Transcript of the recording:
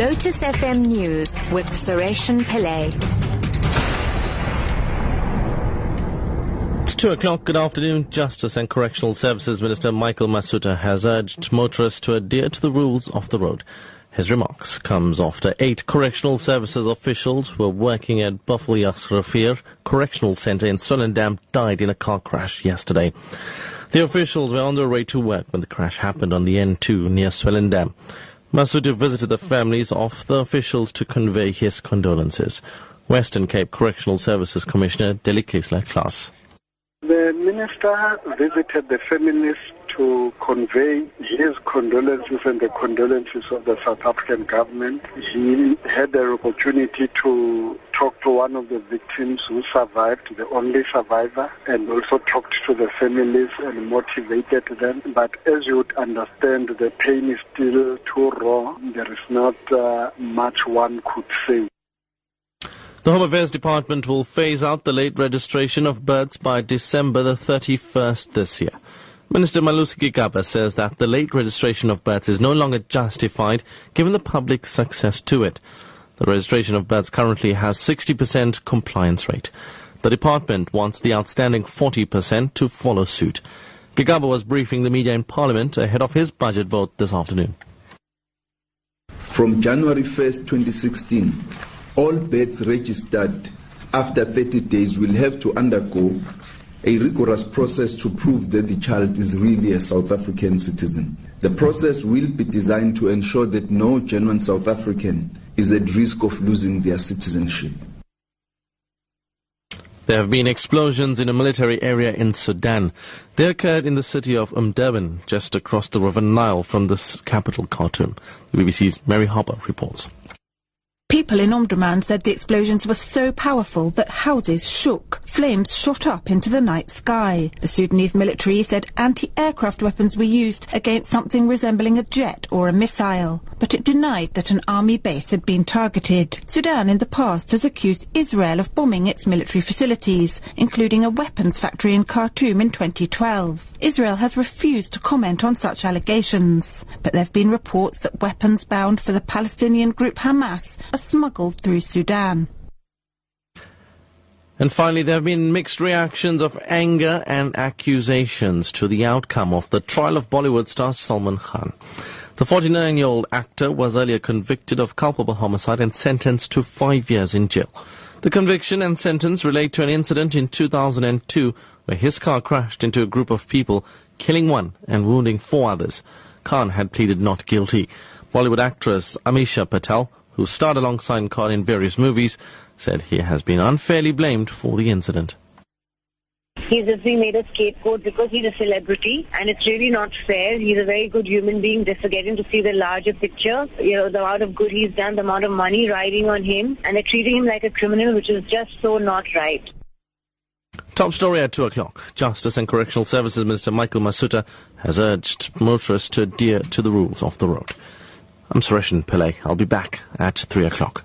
Lotus FM News with Sareshen Pillay. It's 2 o'clock. Good afternoon. Justice and Correctional Services Minister Michael Masutha has urged motorists to adhere to the rules of the road. His remarks comes after eight correctional services officials were working at Buffeljagsrivier Correctional Center in Swellendam died in a car crash yesterday. The officials were on their way to work when the crash happened on the N2 near Swellendam. Masutha visited the families of the officials to convey his condolences. Western Cape Correctional Services Commissioner Deliklisla Klaas. The minister visited the families to convey his condolences and the condolences of the South African government. He had the opportunity to talk to one of the victims who survived, the only survivor, and also talked to the families and motivated them. But as you would understand, the pain is still too raw. There is not uh, much one could say. The Home Affairs Department will phase out the late registration of births by December the 31st this year. Minister Malusi Gigaba says that the late registration of births is no longer justified given the public's success to it. The registration of births currently has 60% compliance rate. The department wants the outstanding 40% to follow suit. Gigaba was briefing the media in Parliament ahead of his budget vote this afternoon. From January 1st, 2016, all births registered after 30 days will have to undergo a rigorous process to prove that the child is really a South African citizen. The process will be designed to ensure that no genuine South African is at risk of losing their citizenship. There have been explosions in a military area in Sudan. They occurred in the city of Omdurman, just across the River Nile from the capital Khartoum. The BBC's Mary Harper reports. People in Omdurman said the explosions were so powerful that houses shook. Flames shot up into the night sky. The Sudanese military said anti-aircraft weapons were used against something resembling a jet or a missile, but it denied that an army base had been targeted. Sudan in the past has accused Israel of bombing its military facilities, including a weapons factory in Khartoum in 2012. Israel has refused to comment on such allegations, but there have been reports that weapons bound for the Palestinian group Hamas are smuggled through Sudan. And finally, there have been mixed reactions of anger and accusations to the outcome of the trial of Bollywood star Salman Khan. The 49-year-old actor was earlier convicted of culpable homicide and sentenced to five years in jail. The conviction and sentence relate to an incident in 2002 where his car crashed into a group of people, killing one and wounding four others. Khan had pleaded not guilty. Bollywood actress Amisha Patel who starred alongside Khan in various movies, said he has been unfairly blamed for the incident. He's just being made a scapegoat because he's a celebrity and it's really not fair. He's a very good human being just forgetting to see the larger picture. You know, the amount of good he's done, the amount of money riding on him and they're treating him like a criminal which is just so not right. Top story at 2 o'clock. Justice and Correctional Services Minister Michael Masutha has urged motorists to adhere to the rules of the road. I'm Sareshen Pillay. I'll be back at 3 o'clock.